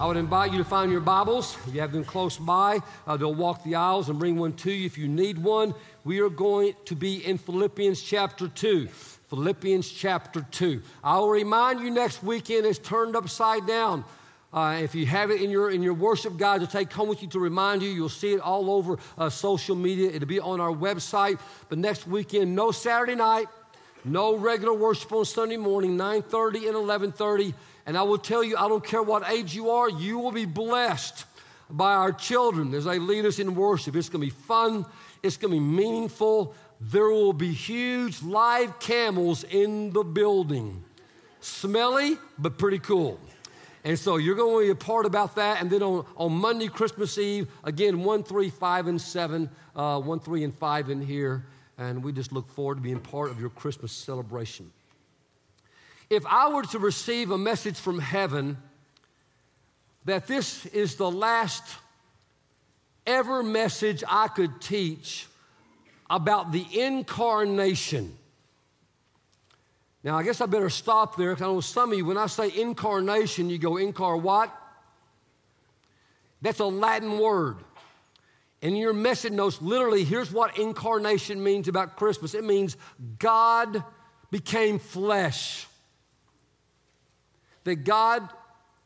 I would invite you to find your Bibles. If you have them close by, uh, they'll walk the aisles and bring one to you if you need one. We are going to be in Philippians chapter 2. Philippians chapter 2. I will remind you next weekend it's turned upside down. Uh, if you have it in your, in your worship guide to take home with you to remind you, you'll see it all over uh, social media. It'll be on our website. But next weekend, no Saturday night, no regular worship on Sunday morning, 9.30 and 11.30. And I will tell you, I don't care what age you are, you will be blessed by our children as they lead us in worship. It's going to be fun. It's going to be meaningful there will be huge live camels in the building. Smelly, but pretty cool. And so you're going to be a part about that. And then on, on Monday, Christmas Eve, again, 1, 3, 5, and 7, uh, 1, 3, and 5 in here. And we just look forward to being part of your Christmas celebration. If I were to receive a message from heaven that this is the last ever message I could teach about the incarnation. Now, I guess I better stop there because I know some of you, when I say incarnation, you go, incar what? That's a Latin word. And your message notes, literally, here's what incarnation means about Christmas it means God became flesh. That God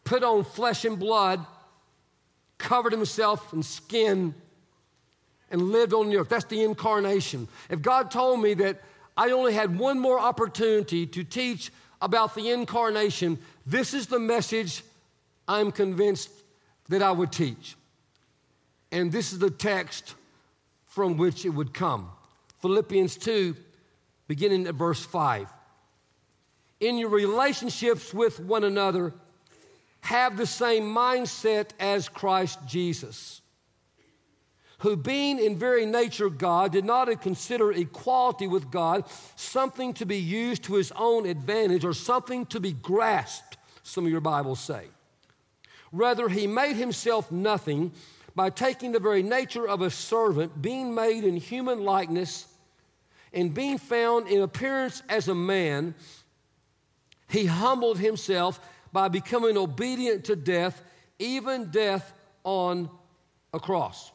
put on flesh and blood, covered himself in skin, and lived on the earth. That's the incarnation. If God told me that I only had one more opportunity to teach about the incarnation, this is the message I'm convinced that I would teach. And this is the text from which it would come Philippians 2, beginning at verse 5. In your relationships with one another, have the same mindset as Christ Jesus who, being in very nature God, did not consider equality with God something to be used to his own advantage or something to be grasped, some of your Bibles say. Rather, he made himself nothing by taking the very nature of a servant, being made in human likeness, and being found in appearance as a man, he humbled himself by becoming obedient to death, even death on a cross.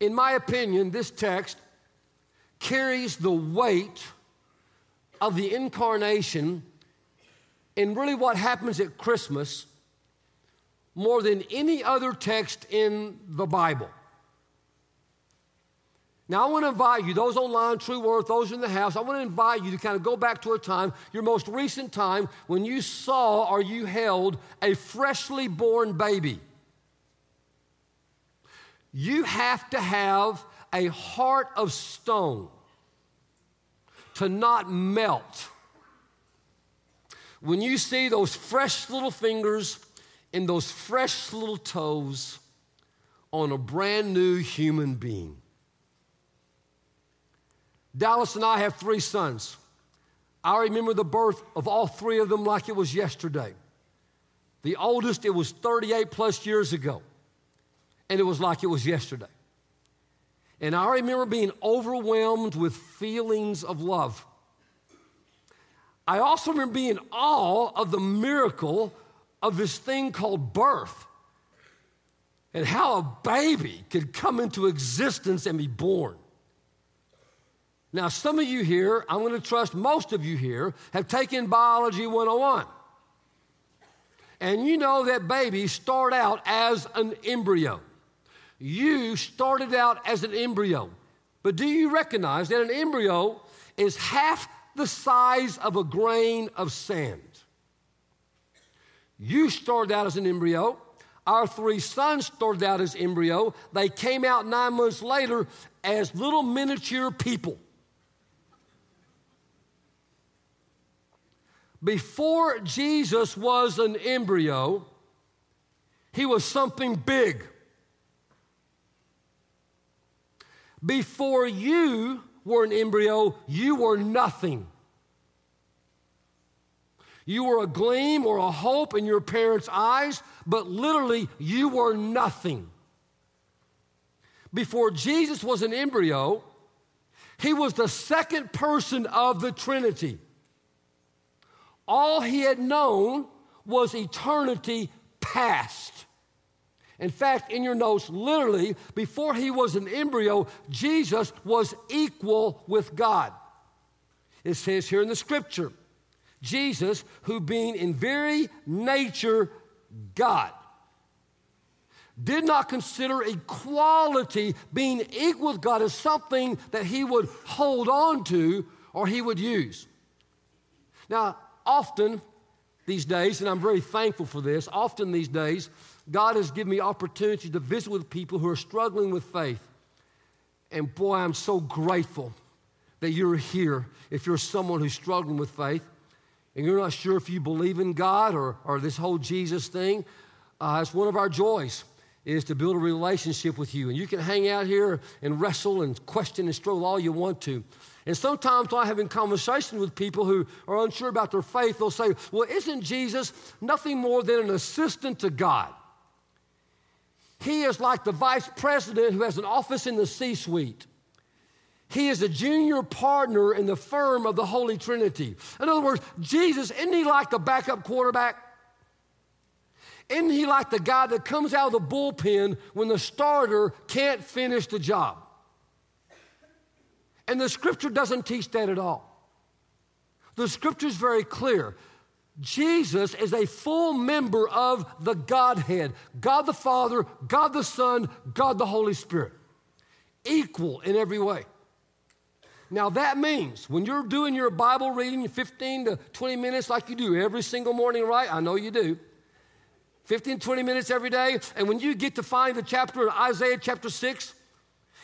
In my opinion, this text carries the weight of the incarnation and really what happens at Christmas more than any other text in the Bible. Now, I want to invite you, those online, True Worth, those in the house, I want to invite you to kind of go back to a time, your most recent time, when you saw or you held a freshly born baby. You have to have a heart of stone to not melt. When you see those fresh little fingers and those fresh little toes on a brand new human being. Dallas and I have three sons. I remember the birth of all three of them like it was yesterday. The oldest, it was 38 plus years ago and it was like it was yesterday. And I remember being overwhelmed with feelings of love. I also remember being in awe of the miracle of this thing called birth and how a baby could come into existence and be born. Now, some of you here, I'm going to trust most of you here, have taken Biology 101. And you know that babies start out as an embryo. You started out as an embryo. But do you recognize that an embryo is half the size of a grain of sand? You started out as an embryo. Our three sons started out as embryo. They came out nine months later as little miniature people. Before Jesus was an embryo, he was something big. Before you were an embryo, you were nothing. You were a gleam or a hope in your parents' eyes, but literally you were nothing. Before Jesus was an embryo, he was the second person of the Trinity. All he had known was eternity past. In fact, in your notes, literally, before he was an embryo, Jesus was equal with God. It says here in the scripture Jesus, who being in very nature God, did not consider equality, being equal with God, as something that he would hold on to or he would use. Now, often these days, and I'm very thankful for this, often these days, God has given me opportunity to visit with people who are struggling with faith. And boy, I'm so grateful that you're here if you're someone who's struggling with faith and you're not sure if you believe in God or, or this whole Jesus thing. Uh, it's one of our joys is to build a relationship with you. And you can hang out here and wrestle and question and struggle all you want to. And sometimes when I'm having conversation with people who are unsure about their faith, they'll say, Well, isn't Jesus nothing more than an assistant to God? He is like the vice president who has an office in the C suite. He is a junior partner in the firm of the Holy Trinity. In other words, Jesus, isn't he like the backup quarterback? Isn't he like the guy that comes out of the bullpen when the starter can't finish the job? And the scripture doesn't teach that at all. The scripture is very clear. Jesus is a full member of the Godhead God the Father, God the Son, God the Holy Spirit. Equal in every way. Now, that means when you're doing your Bible reading 15 to 20 minutes like you do every single morning, right? I know you do. 15, 20 minutes every day. And when you get to find the chapter in Isaiah chapter 6,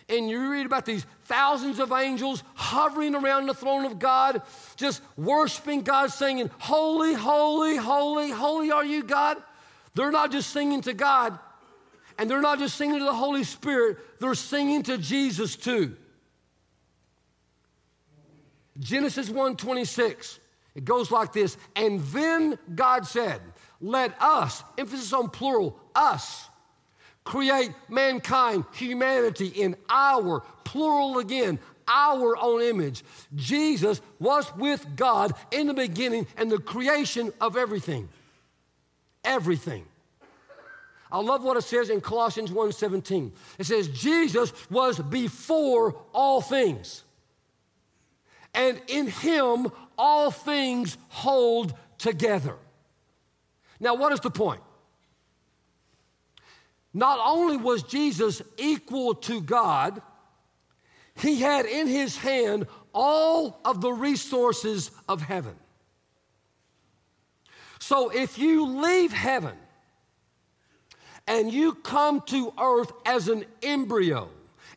and you read about these thousands of angels hovering around the throne of God, just worshiping God, singing, Holy, holy, holy, holy are you, God. They're not just singing to God, and they're not just singing to the Holy Spirit, they're singing to Jesus too. Genesis 1:26. It goes like this, and then God said, "Let us, emphasis on plural, us create mankind, humanity in our, plural again, our own image. Jesus was with God in the beginning and the creation of everything. Everything. I love what it says in Colossians 1:17. It says Jesus was before all things. And in him all things hold together. Now what is the point? Not only was Jesus equal to God, he had in his hand all of the resources of heaven. So if you leave heaven and you come to earth as an embryo,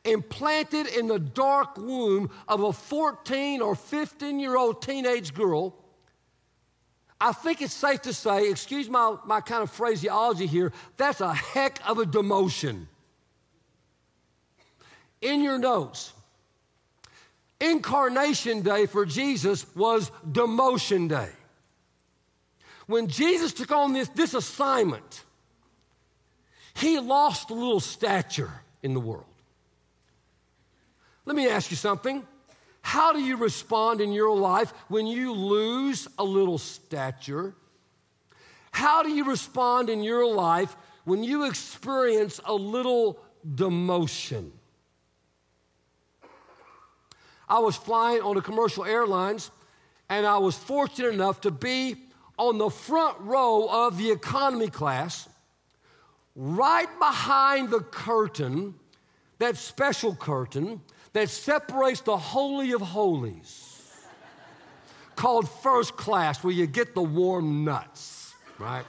implanted in the dark womb of a 14 or 15 year old teenage girl, I think it's safe to say, excuse my, my kind of phraseology here, that's a heck of a demotion. In your notes, Incarnation Day for Jesus was demotion day. When Jesus took on this, this assignment, he lost a little stature in the world. Let me ask you something. How do you respond in your life when you lose a little stature? How do you respond in your life when you experience a little demotion? I was flying on a commercial airlines and I was fortunate enough to be on the front row of the economy class, right behind the curtain, that special curtain that separates the Holy of Holies, called first class, where you get the warm nuts, right?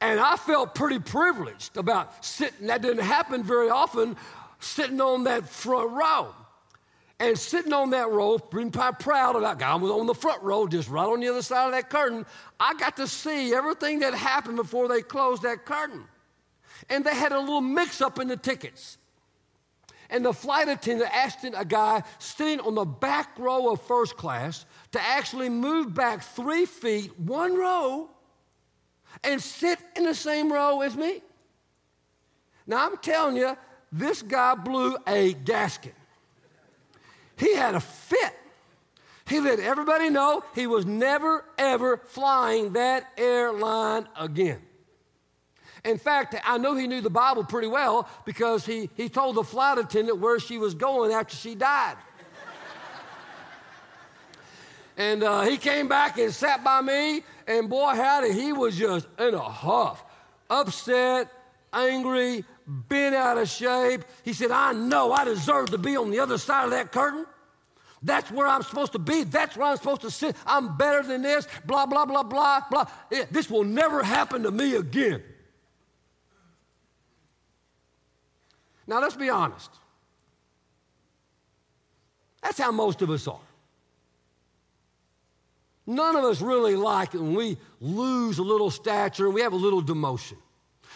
And I felt pretty privileged about sitting, that didn't happen very often, sitting on that front row. And sitting on that row, being proud about God, was on the front row, just right on the other side of that curtain. I got to see everything that happened before they closed that curtain. And they had a little mix up in the tickets. And the flight attendant asked a guy sitting on the back row of first class to actually move back three feet, one row, and sit in the same row as me. Now, I'm telling you, this guy blew a gasket. He had a fit. He let everybody know he was never, ever flying that airline again. In fact, I know he knew the Bible pretty well because he, he told the flight attendant where she was going after she died. and uh, he came back and sat by me, and boy, howdy, he was just in a huff, upset, angry, bent out of shape. He said, I know I deserve to be on the other side of that curtain. That's where I'm supposed to be. That's where I'm supposed to sit. I'm better than this. Blah, blah, blah, blah, blah. This will never happen to me again. Now, let's be honest. That's how most of us are. None of us really like it when we lose a little stature and we have a little demotion.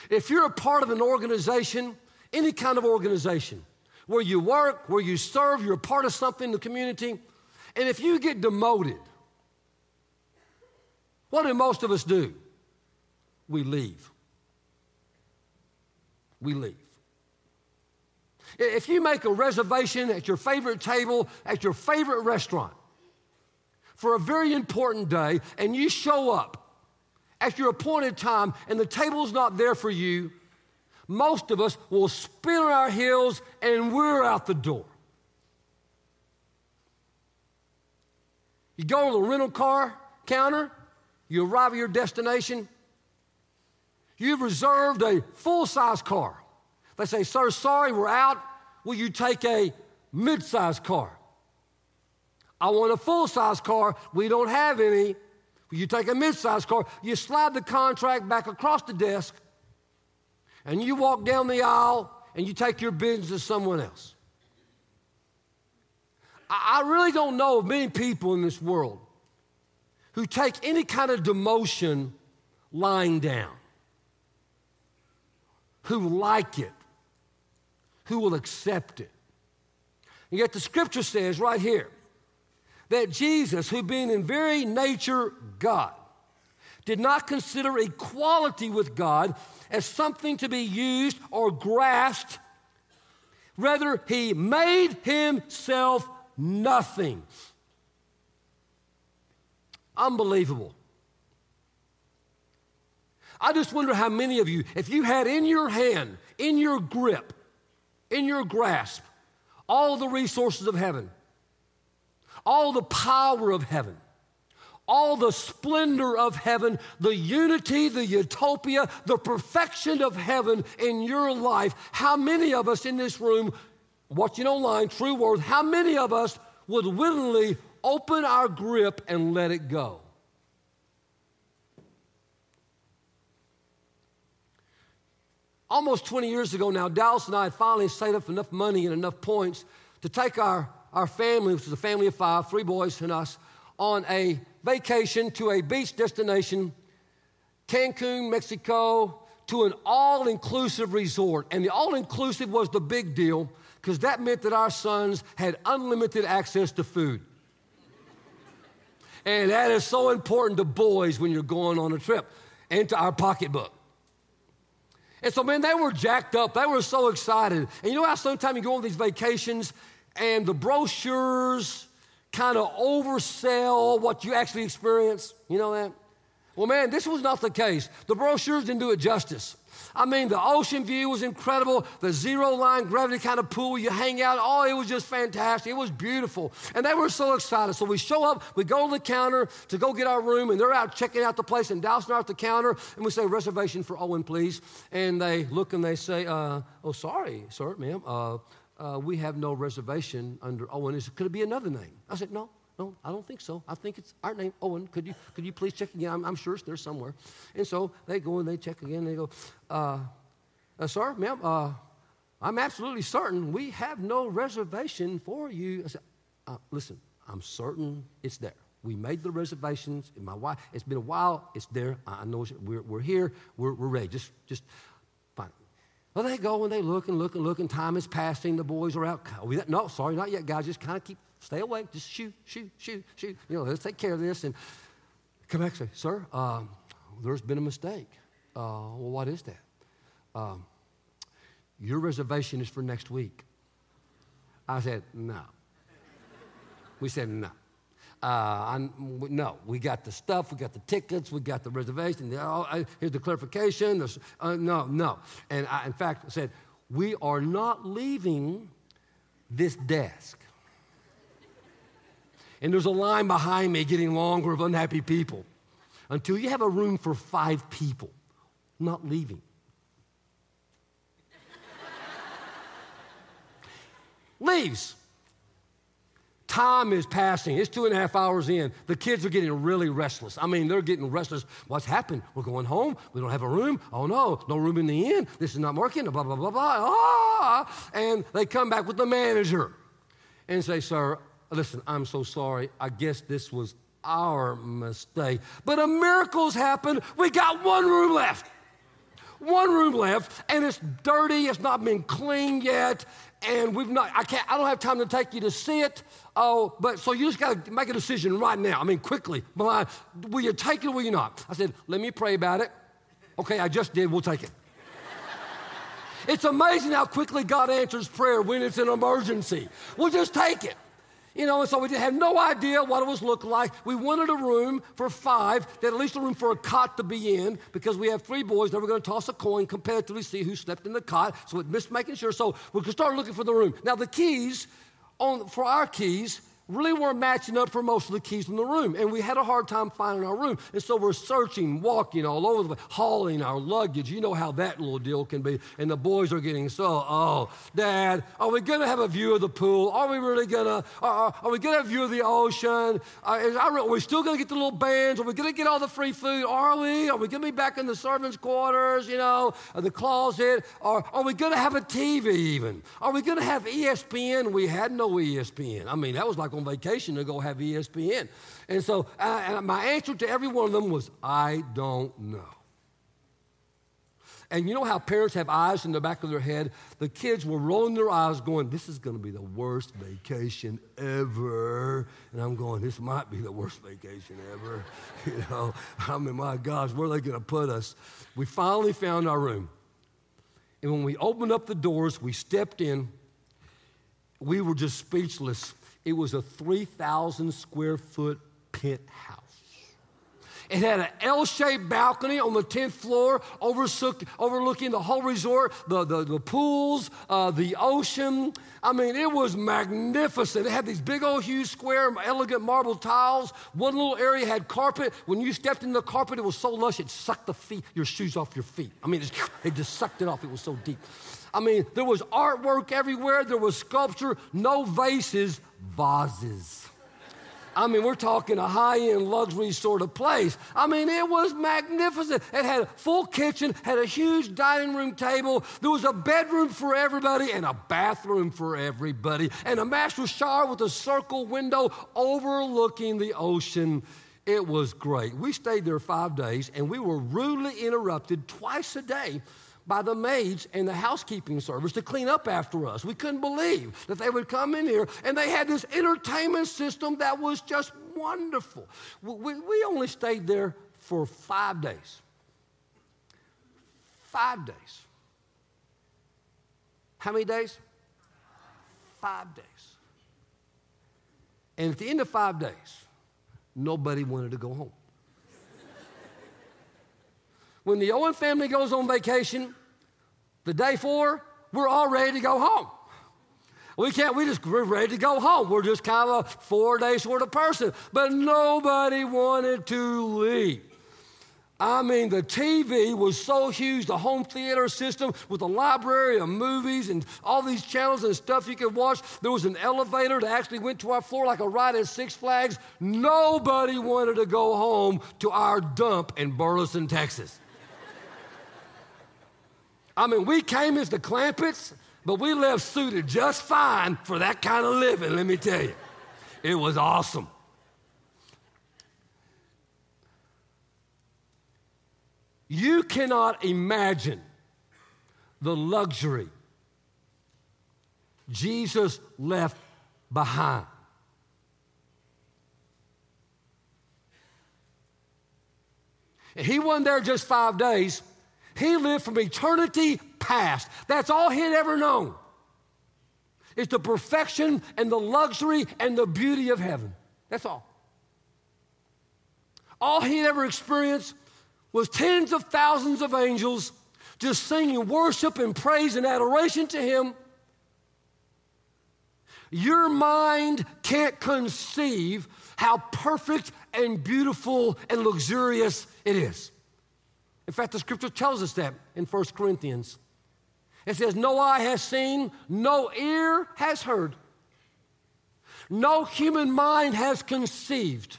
If you're a part of an organization, any kind of organization, where you work, where you serve, you're a part of something in the community, and if you get demoted, what do most of us do? We leave. We leave. If you make a reservation at your favorite table, at your favorite restaurant, for a very important day, and you show up at your appointed time and the table's not there for you, most of us will spin our heels and we're out the door. You go to the rental car counter, you arrive at your destination, you've reserved a full size car. They say, Sir, sorry, we're out. Will you take a mid size car? I want a full size car. We don't have any. Will you take a mid-sized car, you slide the contract back across the desk, and you walk down the aisle and you take your business to someone else. I really don't know of many people in this world who take any kind of demotion lying down, who like it, who will accept it. And yet the scripture says right here that Jesus, who being in very nature God, did not consider equality with God as something to be used or grasped. Rather, he made himself nothing. Unbelievable. I just wonder how many of you, if you had in your hand, in your grip, in your grasp, all the resources of heaven, all the power of heaven, all the splendor of heaven, the unity, the utopia, the perfection of heaven in your life. How many of us in this room, watching online, True Words, how many of us would willingly open our grip and let it go? Almost 20 years ago now, Dallas and I had finally saved up enough money and enough points to take our our family, which is a family of five, three boys and us, on a vacation to a beach destination, Cancun, Mexico, to an all inclusive resort. And the all inclusive was the big deal because that meant that our sons had unlimited access to food. and that is so important to boys when you're going on a trip and to our pocketbook. And so, man, they were jacked up. They were so excited. And you know how sometimes you go on these vacations and the brochures kind of oversell what you actually experience. You know that? Well, man, this was not the case. The brochures didn't do it justice. I mean, the ocean view was incredible. The zero line gravity kind of pool you hang out. Oh, it was just fantastic. It was beautiful. And they were so excited. So we show up, we go to the counter to go get our room, and they're out checking out the place, and Dallas and at the counter, and we say, reservation for Owen, please. And they look and they say, uh, oh, sorry, sir, ma'am. Uh, uh, we have no reservation under Owen. Is, could it be another name? I said, no, no, I don't think so. I think it's our name, Owen. Could you, could you please check again? I'm, I'm sure it's there somewhere. And so they go and they check again. They go, uh, uh, sir, ma'am, uh, I'm absolutely certain we have no reservation for you. I said, uh, listen, I'm certain it's there. We made the reservations. My wife, it's been a while. It's there. I know we're, we're here. We're, we're ready. Just, just well, they go and they look and look and look, and time is passing. The boys are out. No, sorry, not yet, guys. Just kind of keep, stay away. Just shoot, shoot, shoot, shoot. You know, let's take care of this. And come back and say, Sir, um, there's been a mistake. Uh, well, what is that? Um, your reservation is for next week. I said, No. We said, No. Uh, no, we got the stuff, we got the tickets, we got the reservation. The, oh, I, here's the clarification. Uh, no, no. And I, in fact, I said, we are not leaving this desk. And there's a line behind me getting longer of unhappy people until you have a room for five people. not leaving. Leaves. Time is passing. It's two and a half hours in. The kids are getting really restless. I mean, they're getting restless. What's happened? We're going home. We don't have a room. Oh no, no room in the inn. This is not working. Blah, blah, blah, blah. Ah! And they come back with the manager and say, Sir, listen, I'm so sorry. I guess this was our mistake. But a miracle's happened. We got one room left. One room left, and it's dirty. It's not been cleaned yet, and we've not. I can't. I don't have time to take you to see it. Oh, but so you just got to make a decision right now. I mean, quickly. Will you take it or will you not? I said, let me pray about it. Okay, I just did. We'll take it. it's amazing how quickly God answers prayer when it's an emergency. We'll just take it. You know, and so we had no idea what it was looking like. We wanted a room for five, that at least a room for a cot to be in, because we have three boys. They were going to toss a coin competitively, see who slept in the cot. So it missed making sure. So we could start looking for the room. Now the keys on for our keys really weren't matching up for most of the keys in the room. And we had a hard time finding our room. And so we're searching, walking all over the place, hauling our luggage. You know how that little deal can be. And the boys are getting so, oh, Dad, are we going to have a view of the pool? Are we really going to, are, we going to have a view of the ocean? Uh, are we still going to get the little bands? Are we going to get all the free food? Are we? Are we going to be back in the servants' quarters, you know, the closet? Or are we going to have a TV even? Are we going to have ESPN? We had no ESPN. I mean, that was like on vacation to go have ESPN. And so and my answer to every one of them was, I don't know. And you know how parents have eyes in the back of their head? The kids were rolling their eyes, going, This is going to be the worst vacation ever. And I'm going, This might be the worst vacation ever. you know, I mean, my gosh, where are they going to put us? We finally found our room. And when we opened up the doors, we stepped in. We were just speechless. It was a 3,000 square foot penthouse. It had an L shaped balcony on the 10th floor, overlooking the whole resort, the, the, the pools, uh, the ocean. I mean, it was magnificent. It had these big old, huge, square, elegant marble tiles. One little area had carpet. When you stepped in the carpet, it was so lush, it sucked the feet, your shoes off your feet. I mean, it just sucked it off. It was so deep. I mean, there was artwork everywhere, there was sculpture, no vases, vases. I mean, we're talking a high end luxury sort of place. I mean, it was magnificent. It had a full kitchen, had a huge dining room table. There was a bedroom for everybody and a bathroom for everybody, and a master shower with a circle window overlooking the ocean. It was great. We stayed there five days, and we were rudely interrupted twice a day by the maids and the housekeeping service to clean up after us. We couldn't believe that they would come in here and they had this entertainment system that was just wonderful. We, we only stayed there for five days. Five days. How many days? Five days. And at the end of five days, nobody wanted to go home. When the Owen family goes on vacation, the day four, we're all ready to go home. We can't, we just, we're ready to go home. We're just kind of a four day sort of person. But nobody wanted to leave. I mean, the TV was so huge, the home theater system with a library of movies and all these channels and stuff you could watch. There was an elevator that actually went to our floor like a ride at Six Flags. Nobody wanted to go home to our dump in Burleson, Texas. I mean, we came as the Clampetts, but we left suited just fine for that kind of living, let me tell you. It was awesome. You cannot imagine the luxury Jesus left behind. He wasn't there just five days. He lived from eternity past. That's all he'd ever known. It's the perfection and the luxury and the beauty of heaven. That's all. All he'd ever experienced was tens of thousands of angels just singing worship and praise and adoration to him. Your mind can't conceive how perfect and beautiful and luxurious it is. In fact, the scripture tells us that in 1 Corinthians. It says, No eye has seen, no ear has heard, no human mind has conceived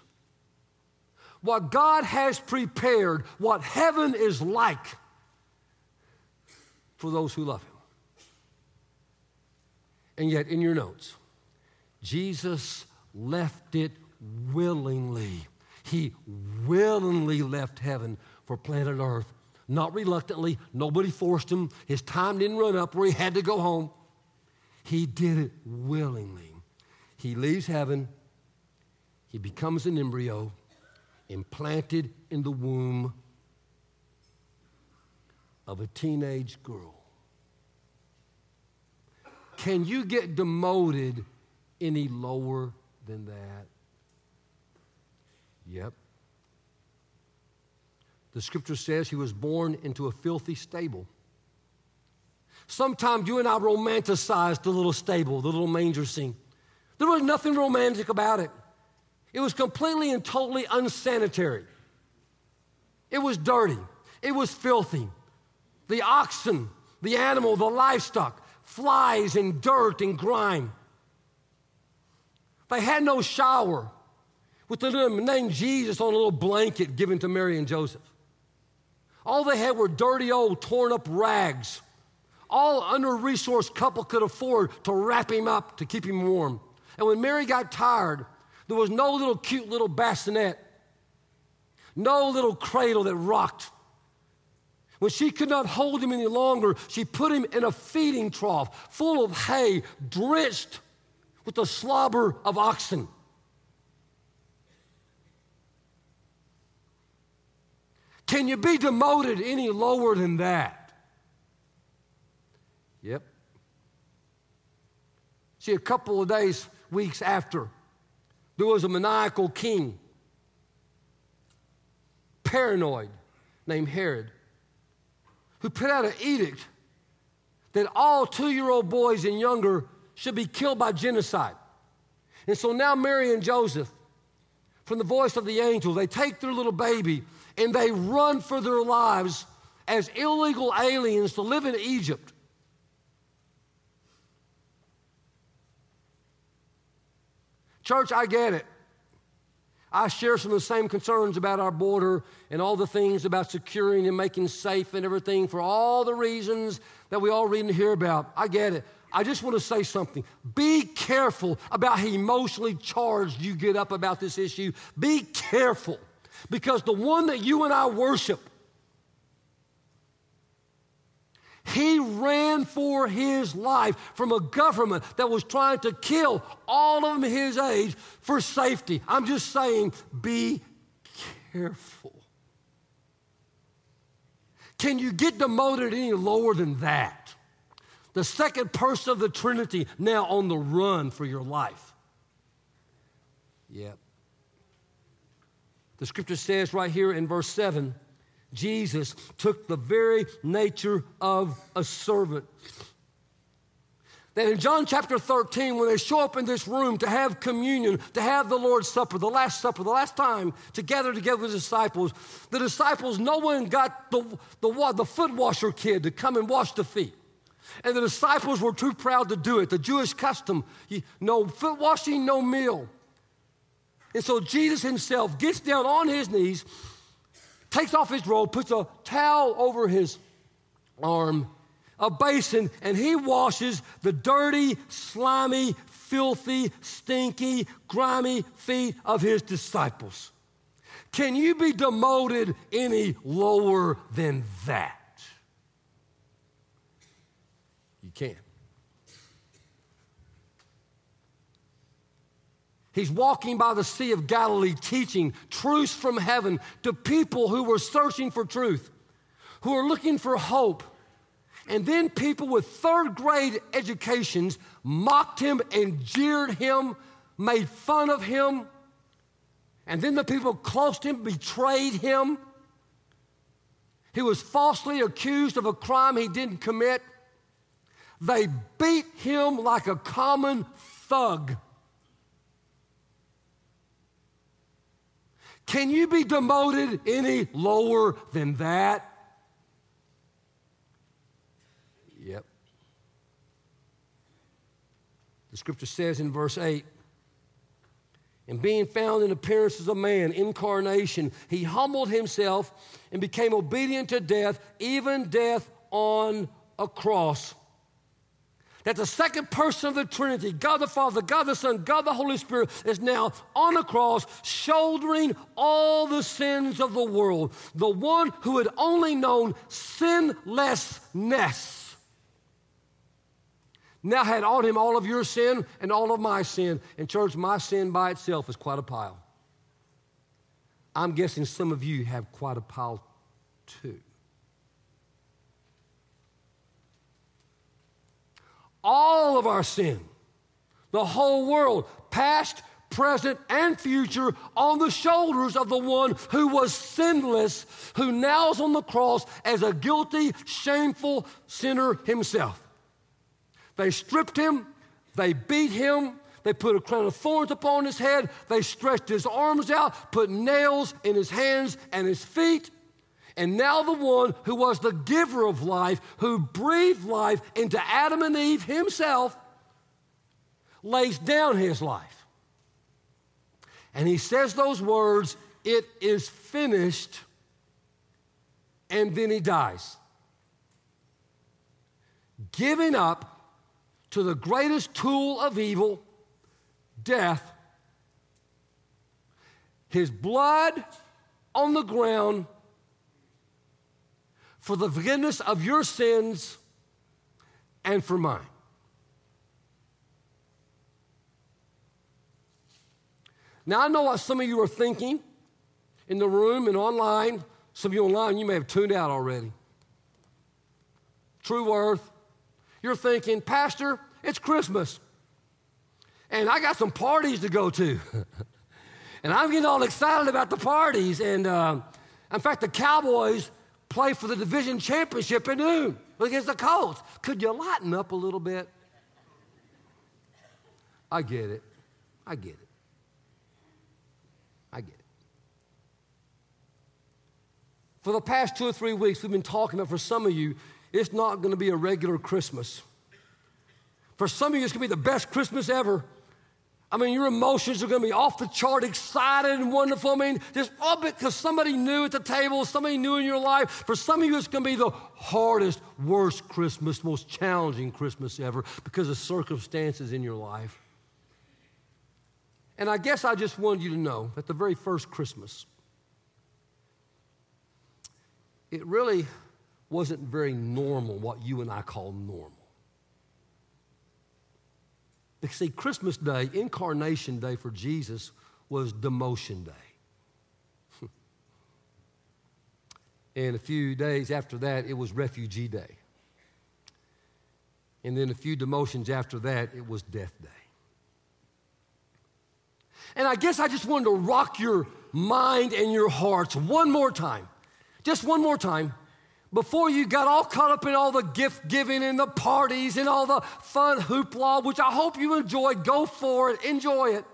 what God has prepared, what heaven is like for those who love Him. And yet, in your notes, Jesus left it willingly. He willingly left heaven for planet Earth. Not reluctantly, nobody forced him. His time didn't run up where he had to go home. He did it willingly. He leaves heaven, he becomes an embryo, implanted in the womb of a teenage girl. Can you get demoted any lower than that? Yep. The scripture says he was born into a filthy stable. Sometimes you and I romanticize the little stable, the little manger scene. There was nothing romantic about it. It was completely and totally unsanitary. It was dirty. It was filthy. The oxen, the animal, the livestock, flies and dirt and grime. They had no shower with the little name Jesus on a little blanket given to Mary and Joseph. All they had were dirty old torn up rags. All under resourced couple could afford to wrap him up to keep him warm. And when Mary got tired, there was no little cute little bassinet, no little cradle that rocked. When she could not hold him any longer, she put him in a feeding trough full of hay, drenched with the slobber of oxen. Can you be demoted any lower than that? Yep. See, a couple of days, weeks after, there was a maniacal king, paranoid, named Herod, who put out an edict that all two year old boys and younger should be killed by genocide. And so now Mary and Joseph, from the voice of the angel, they take their little baby and they run for their lives as illegal aliens to live in Egypt. Church, I get it. I share some of the same concerns about our border and all the things about securing and making safe and everything for all the reasons that we all read and hear about. I get it. I just want to say something. Be careful about how emotionally charged you get up about this issue. Be careful because the one that you and I worship, he ran for his life from a government that was trying to kill all of them his age for safety. I'm just saying, be careful. Can you get demoted any lower than that? The second person of the Trinity now on the run for your life. Yep. The scripture says right here in verse 7 Jesus took the very nature of a servant. That in John chapter 13, when they show up in this room to have communion, to have the Lord's Supper, the Last Supper, the last time to gather together with the disciples, the disciples, no one got the, the, the foot washer kid to come and wash the feet. And the disciples were too proud to do it. The Jewish custom, no foot washing, no meal. And so Jesus himself gets down on his knees, takes off his robe, puts a towel over his arm, a basin, and he washes the dirty, slimy, filthy, stinky, grimy feet of his disciples. Can you be demoted any lower than that? You can't. He's walking by the Sea of Galilee teaching truths from heaven to people who were searching for truth, who are looking for hope. And then people with third grade educations mocked him and jeered him, made fun of him. And then the people close to him betrayed him. He was falsely accused of a crime he didn't commit. They beat him like a common thug. Can you be demoted any lower than that? Yep. The scripture says in verse 8, and being found in appearance as a man, incarnation, he humbled himself and became obedient to death, even death on a cross that the second person of the Trinity, God the Father, God the Son, God the Holy Spirit, is now on a cross, shouldering all the sins of the world. The one who had only known sinlessness now had on him all of your sin and all of my sin. And, church, my sin by itself is quite a pile. I'm guessing some of you have quite a pile too. All of our sin, the whole world, past, present, and future, on the shoulders of the one who was sinless, who now is on the cross as a guilty, shameful sinner himself. They stripped him, they beat him, they put a crown of thorns upon his head, they stretched his arms out, put nails in his hands and his feet. And now, the one who was the giver of life, who breathed life into Adam and Eve himself, lays down his life. And he says those words, It is finished. And then he dies. Giving up to the greatest tool of evil, death. His blood on the ground for the forgiveness of your sins and for mine. Now, I know what some of you are thinking in the room and online. Some of you online, you may have tuned out already. True Worth, you're thinking, Pastor, it's Christmas, and I got some parties to go to. and I'm getting all excited about the parties. And uh, in fact, the Cowboys play for the division championship at noon against the Colts. Could you lighten up a little bit? I get it. I get it. I get it. For the past two or three weeks, we've been talking about for some of you, it's not going to be a regular Christmas. For some of you, it's going to be the best Christmas ever. I mean, your emotions are going to be off the chart, excited and wonderful. I mean, just all because somebody new at the table, somebody new in your life. For some of you, it's going to be the hardest, worst Christmas, most challenging Christmas ever because of circumstances in your life. And I guess I just wanted you to know that the very first Christmas, it really wasn't very normal, what you and I call normal. See, Christmas Day, Incarnation Day for Jesus, was demotion day. and a few days after that, it was Refugee Day. And then a few demotions after that, it was Death Day. And I guess I just wanted to rock your mind and your hearts one more time. Just one more time before you got all caught up in all the gift giving and the parties and all the fun hoopla, which I hope you enjoyed, go for it, enjoy it.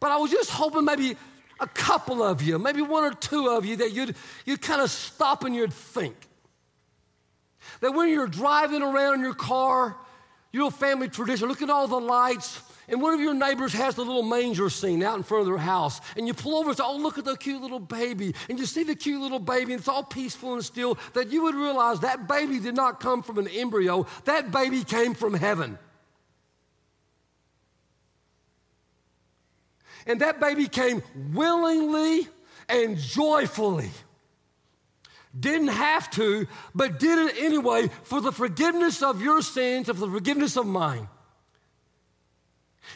But I was just hoping maybe a couple of you, maybe one or two of you, that you'd, you'd kind of stop and you'd think. That when you're driving around in your car, your family tradition, look at all the lights, and one of your neighbors has the little manger scene out in front of their house, and you pull over and say, Oh, look at the cute little baby. And you see the cute little baby, and it's all peaceful and still, that you would realize that baby did not come from an embryo, that baby came from heaven. And that baby came willingly and joyfully. Didn't have to, but did it anyway for the forgiveness of your sins and for the forgiveness of mine.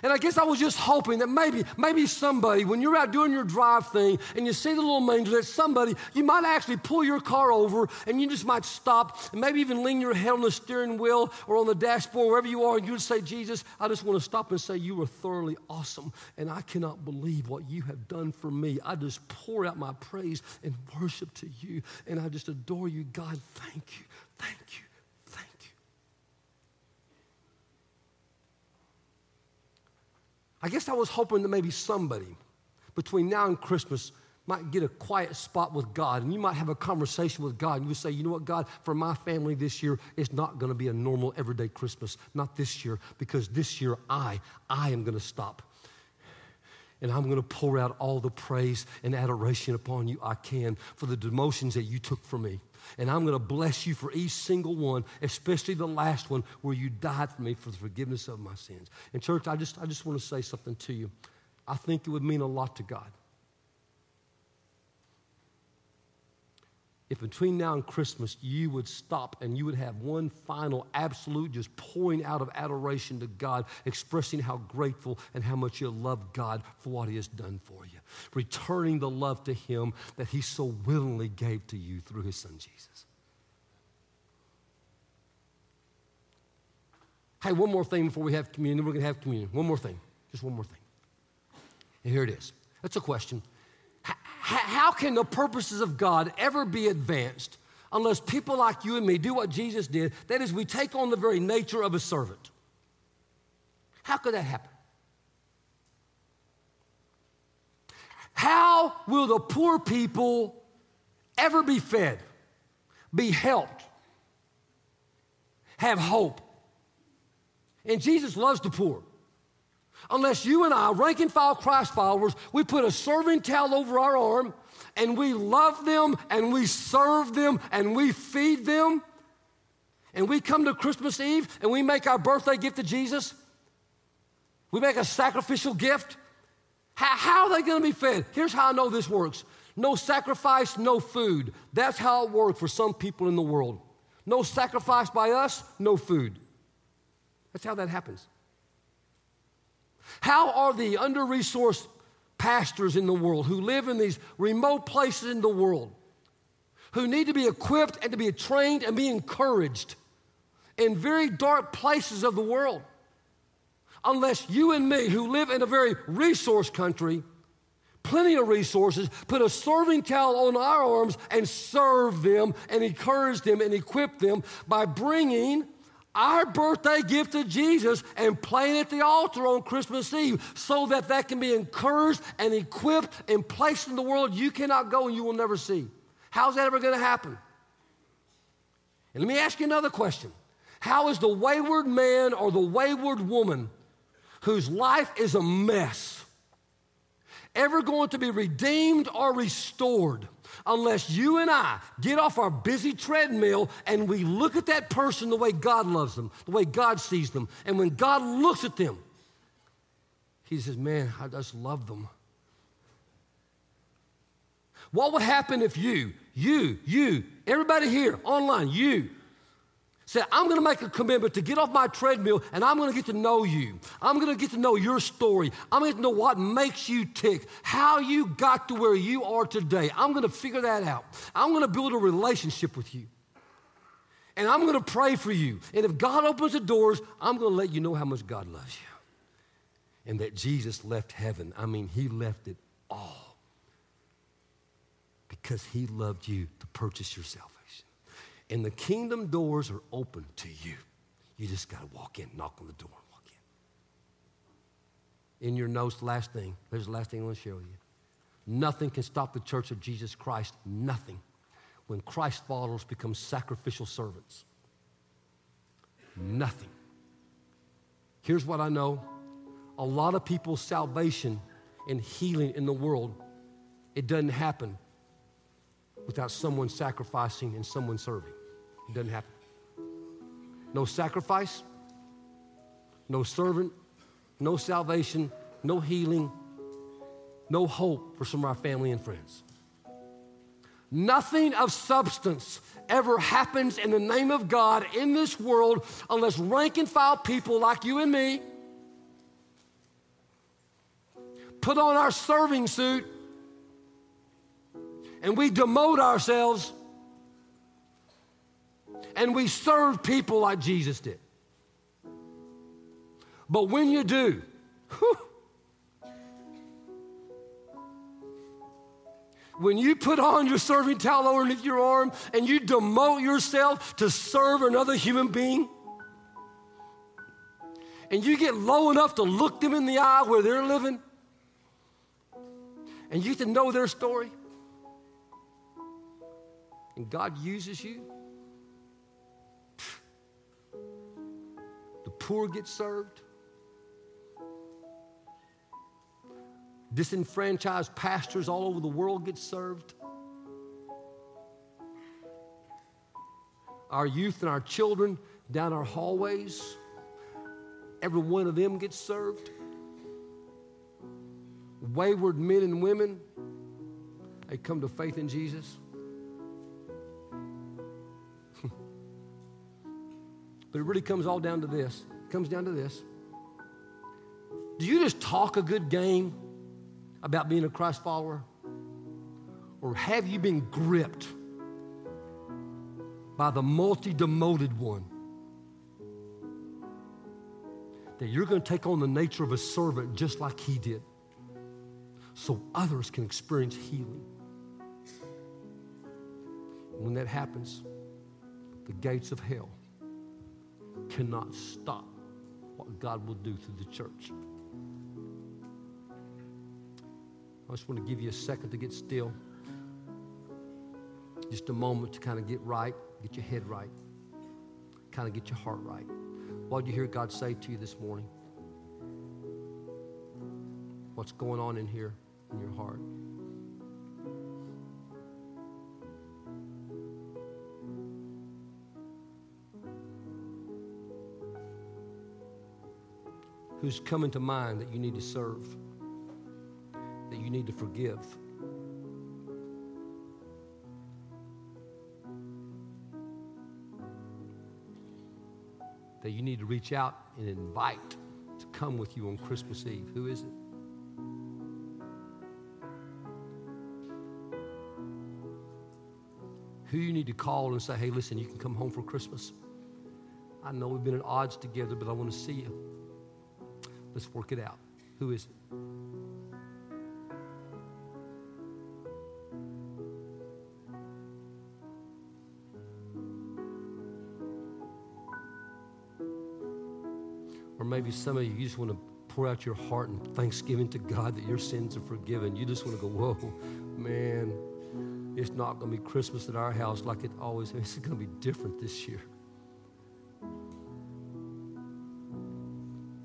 And I guess I was just hoping that maybe, maybe somebody, when you're out doing your drive thing and you see the little manger, that somebody, you might actually pull your car over and you just might stop and maybe even lean your head on the steering wheel or on the dashboard, wherever you are, and you would say, Jesus, I just want to stop and say, You are thoroughly awesome. And I cannot believe what you have done for me. I just pour out my praise and worship to you. And I just adore you, God. Thank you. Thank you. I guess I was hoping that maybe somebody between now and Christmas might get a quiet spot with God and you might have a conversation with God and you would say, you know what, God, for my family this year, it's not going to be a normal everyday Christmas. Not this year, because this year I, I am going to stop. And I'm going to pour out all the praise and adoration upon you I can for the demotions that you took from me. And I'm going to bless you for each single one, especially the last one where you died for me for the forgiveness of my sins. And, church, I just, I just want to say something to you. I think it would mean a lot to God if between now and Christmas you would stop and you would have one final absolute just pouring out of adoration to God, expressing how grateful and how much you love God for what He has done for you, returning the love to Him that He so willingly gave to you through His Son Jesus. Hey, one more thing before we have communion. We're going to have communion. One more thing. Just one more thing. And here it is. That's a question how can the purposes of God ever be advanced unless people like you and me do what Jesus did? That is, we take on the very nature of a servant. How could that happen? How will the poor people ever be fed, be helped, have hope? And Jesus loves the poor unless you and I, rank and file Christ followers, we put a serving towel over our arm and we love them and we serve them and we feed them. And we come to Christmas Eve and we make our birthday gift to Jesus. We make a sacrificial gift. How, how are they going to be fed? Here's how I know this works no sacrifice, no food. That's how it works for some people in the world. No sacrifice by us, no food. That's how that happens. How are the under resourced pastors in the world who live in these remote places in the world, who need to be equipped and to be trained and be encouraged in very dark places of the world? Unless you and me, who live in a very resource country, plenty of resources, put a serving towel on our arms and serve them and encourage them and equip them by bringing our birthday gift to Jesus and playing at the altar on Christmas Eve so that that can be encouraged and equipped and placed in the world you cannot go and you will never see. How's that ever going to happen? And let me ask you another question. How is the wayward man or the wayward woman whose life is a mess ever going to be redeemed or restored? unless you and I get off our busy treadmill and we look at that person the way God loves them, the way God sees them. And when God looks at them, He says, Man, I just love them. What would happen if you, you, you, everybody here online, you, I'm going to make a commitment to get off my treadmill and I'm going to get to know you. I'm going to get to know your story. I'm going to know what makes you tick, how you got to where you are today. I'm going to figure that out. I'm going to build a relationship with you. And I'm going to pray for you. And if God opens the doors, I'm going to let you know how much God loves you. And that Jesus left heaven. I mean, He left it all because He loved you to purchase yourself and the kingdom doors are open to you. You just got to walk in, knock on the door, and walk in. In your notes, last thing, there's the last thing I want to share with you. Nothing can stop the church of Jesus Christ, nothing, when Christ followers become sacrificial servants. Nothing. Here's what I know a lot of people's salvation and healing in the world, it doesn't happen without someone sacrificing and someone serving. It doesn't happen. No sacrifice, no servant, no salvation, no healing, no hope for some of our family and friends. Nothing of substance ever happens in the name of God in this world unless rank and file people like you and me put on our serving suit and we demote ourselves and we serve people like Jesus did. But when you do, whew, when you put on your serving towel underneath your arm and you demote yourself to serve another human being, and you get low enough to look them in the eye where they're living, and you can know their story, and God uses you, poor get served. Disenfranchised pastors all over the world get served. Our youth and our children down our hallways, every one of them gets served. Wayward men and women, they come to faith in Jesus. but it really comes all down to this. Comes down to this. Do you just talk a good game? about being a Christ follower? Or have you been gripped by the multi demoted one? That you're going to take on the nature of a servant just like he did, so others can experience healing. When that happens, the gates of hell cannot stop what God will do through the church. I just want to give you a second to get still. Just a moment to kind of get right, get your head right, kind of get your heart right. What did you hear God say to you this morning? What's going on in here in your heart? Who's coming to mind that you need to serve? that you need to forgive. That you need to reach out and invite to come with you on Christmas Eve. Who is it? Who you need to call and say, hey, listen, you can come home for Christmas. I know we've been at odds together, but I want to see you. Let's work it out. Who is it? Or maybe some of you, you just want to pour out your heart and thanksgiving to God that your sins are forgiven. You just want to go, whoa, man, it's not going to be Christmas at our house like it always is. It's going to be different this year.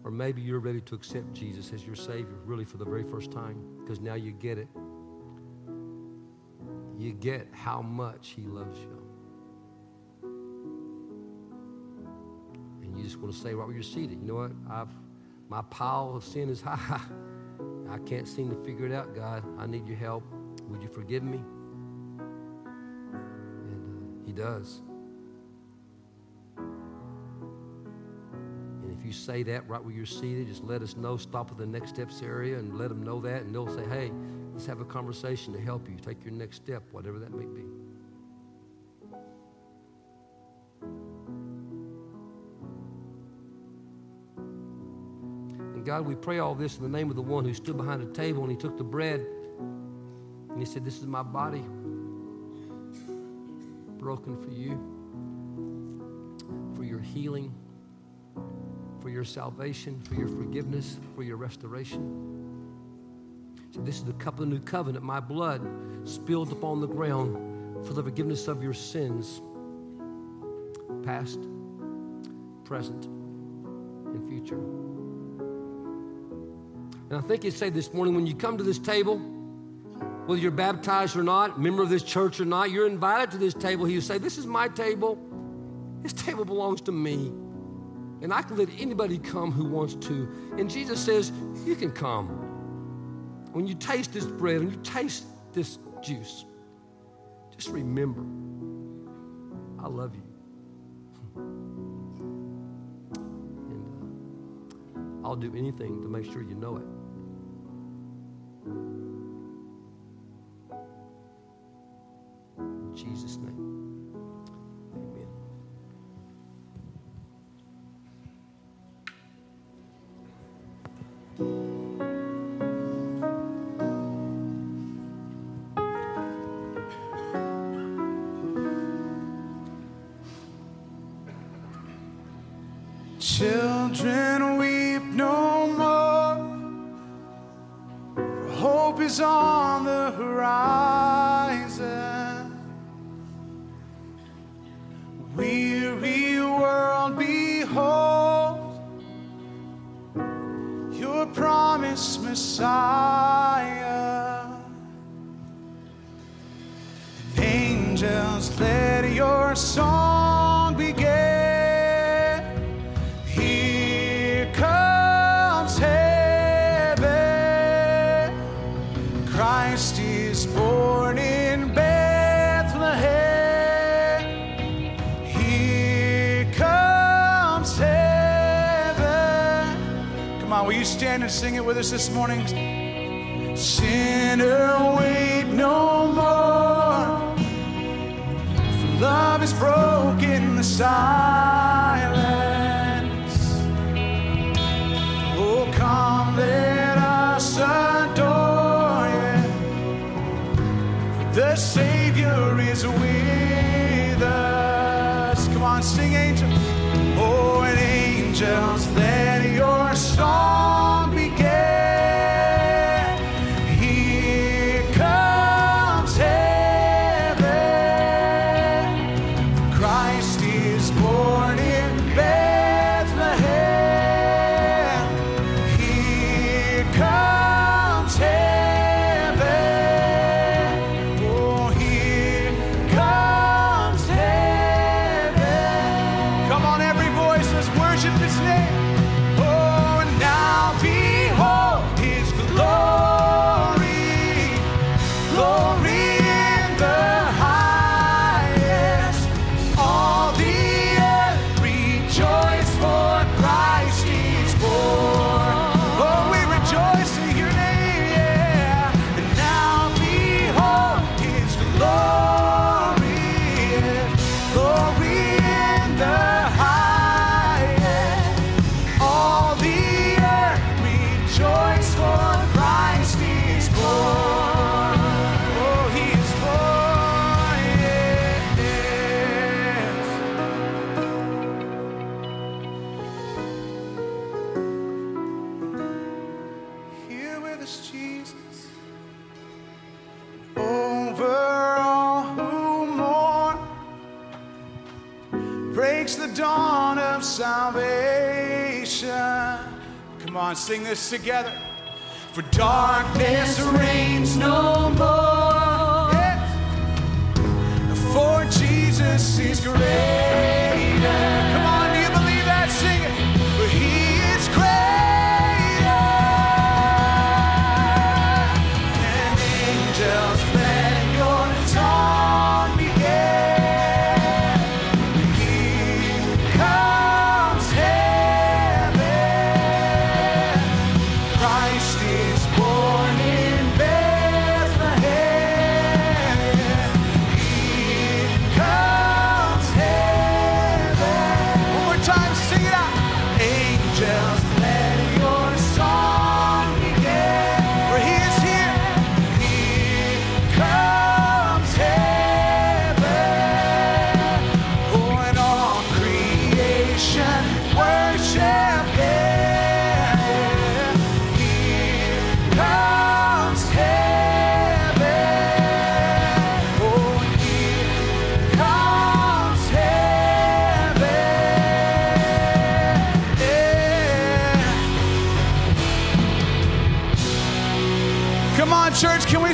Or maybe you're ready to accept Jesus as your Savior, really for the very first time, because now you get it. You get how much He loves you. And you just want to say right where you're seated, you know what? I've my pile of sin is high. I can't seem to figure it out, God. I need your help. Would you forgive me? And uh, He does. You say that right where you're seated, just let us know. Stop at the next steps area and let them know that. And they'll say, hey, let's have a conversation to help you take your next step, whatever that may be. And God, we pray all this in the name of the one who stood behind the table and he took the bread and he said, This is my body broken for you, for your healing, your salvation, for your forgiveness, for your restoration. So this is the cup of the new covenant, my blood spilled upon the ground for the forgiveness of your sins, past, present, and future. And I think you say this morning when you come to this table, whether you're baptized or not, member of this church or not, you're invited to this table. He you say, This is my table. This table belongs to me. And I can let anybody come who wants to. And Jesus says, You can come. When you taste this bread and you taste this juice, just remember, I love you. And uh, I'll do anything to make sure you know it. Christ is born in Bethlehem. Here comes heaven. Come on, will you stand and sing it with us this morning? Sinner, wait no more. For love has broken the sing this together. For darkness reigns no more. Yes. For Jesus is greater.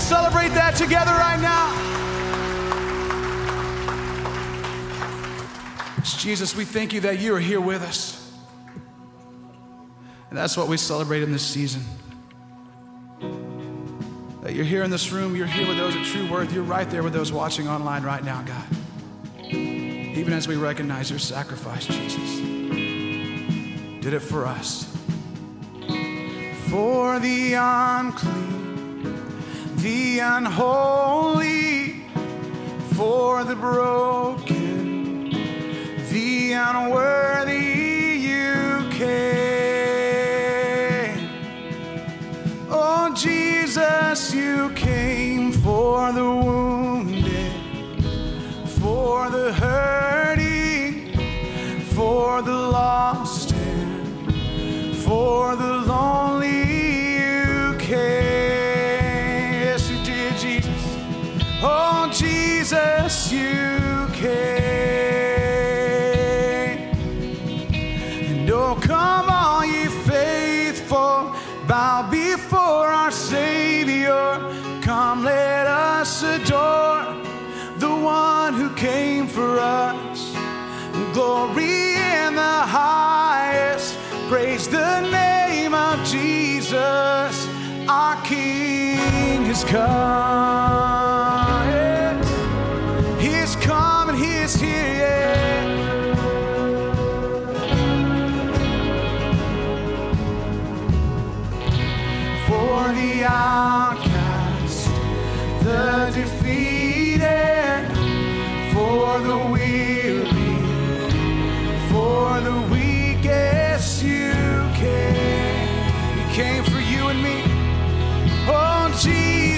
Celebrate that together right now? Jesus, we thank you that you are here with us. And that's what we celebrate in this season. That you're here in this room, you're here with those at True Worth, you're right there with those watching online right now, God. Even as we recognize your sacrifice, Jesus, did it for us. For the unclean the unholy, for the broken, the unworthy you came. Oh, Jesus, you came for the wounded, for the hurting, for the lost, and for the lonely. Came. And oh, come all ye faithful, bow before our Savior. Come, let us adore the one who came for us. Glory in the highest, praise the name of Jesus. Our King has come.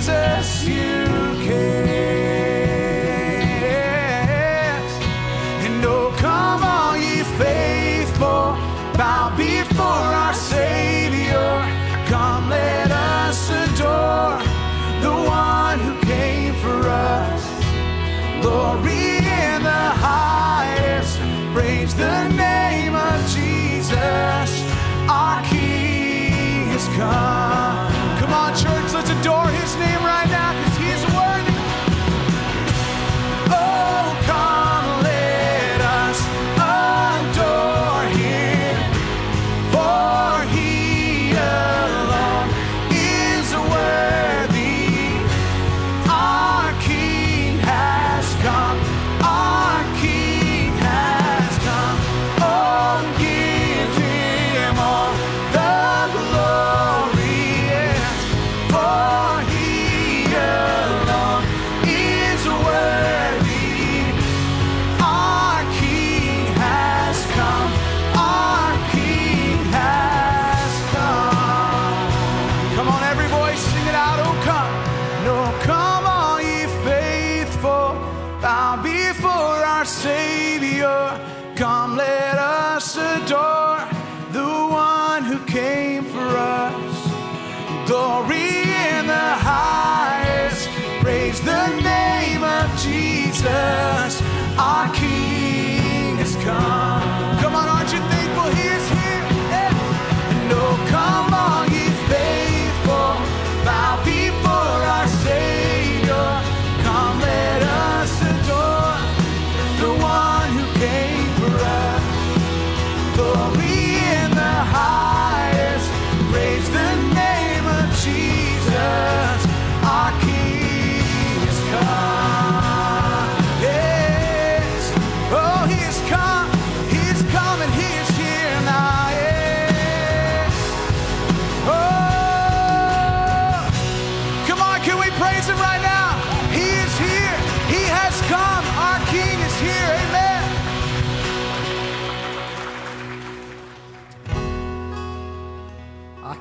Jesus, you came. And oh, come all ye faithful, bow before our Savior. Come, let us adore the one who came for us. Glory in the highest, praise the name of Jesus. Our King has. Come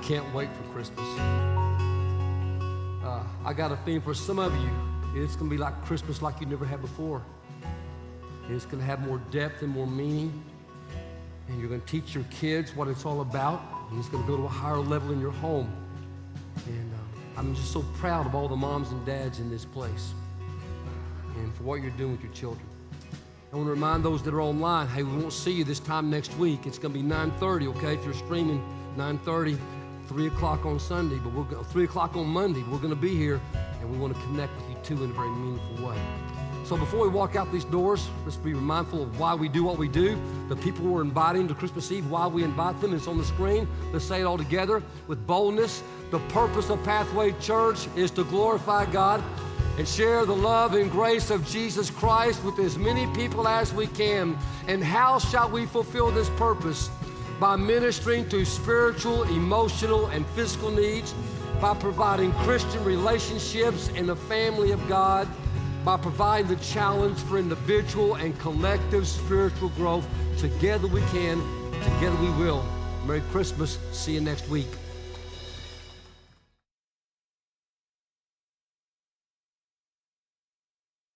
can't wait for Christmas. Uh, I got a theme for some of you. It's going to be like Christmas like you never had before. It's going to have more depth and more meaning. And you're going to teach your kids what it's all about. And it's going to go to a higher level in your home. And uh, I'm just so proud of all the moms and dads in this place and for what you're doing with your children. I want to remind those that are online, hey, we won't see you this time next week. It's going to be 9:30, okay? If you're streaming, 9:30, 3 o'clock on Sunday, but we're go- 3 o'clock on Monday. We're going to be here, and we want to connect with you too in a very meaningful way. So before we walk out these doors, let's be mindful of why we do what we do. The people we're inviting to Christmas Eve, why we invite them. It's on the screen. Let's say it all together with boldness. The purpose of Pathway Church is to glorify God and share the love and grace of Jesus Christ with as many people as we can. And how shall we fulfill this purpose? By ministering to spiritual, emotional, and physical needs, by providing Christian relationships in the family of God, by providing the challenge for individual and collective spiritual growth. Together we can, together we will. Merry Christmas. See you next week.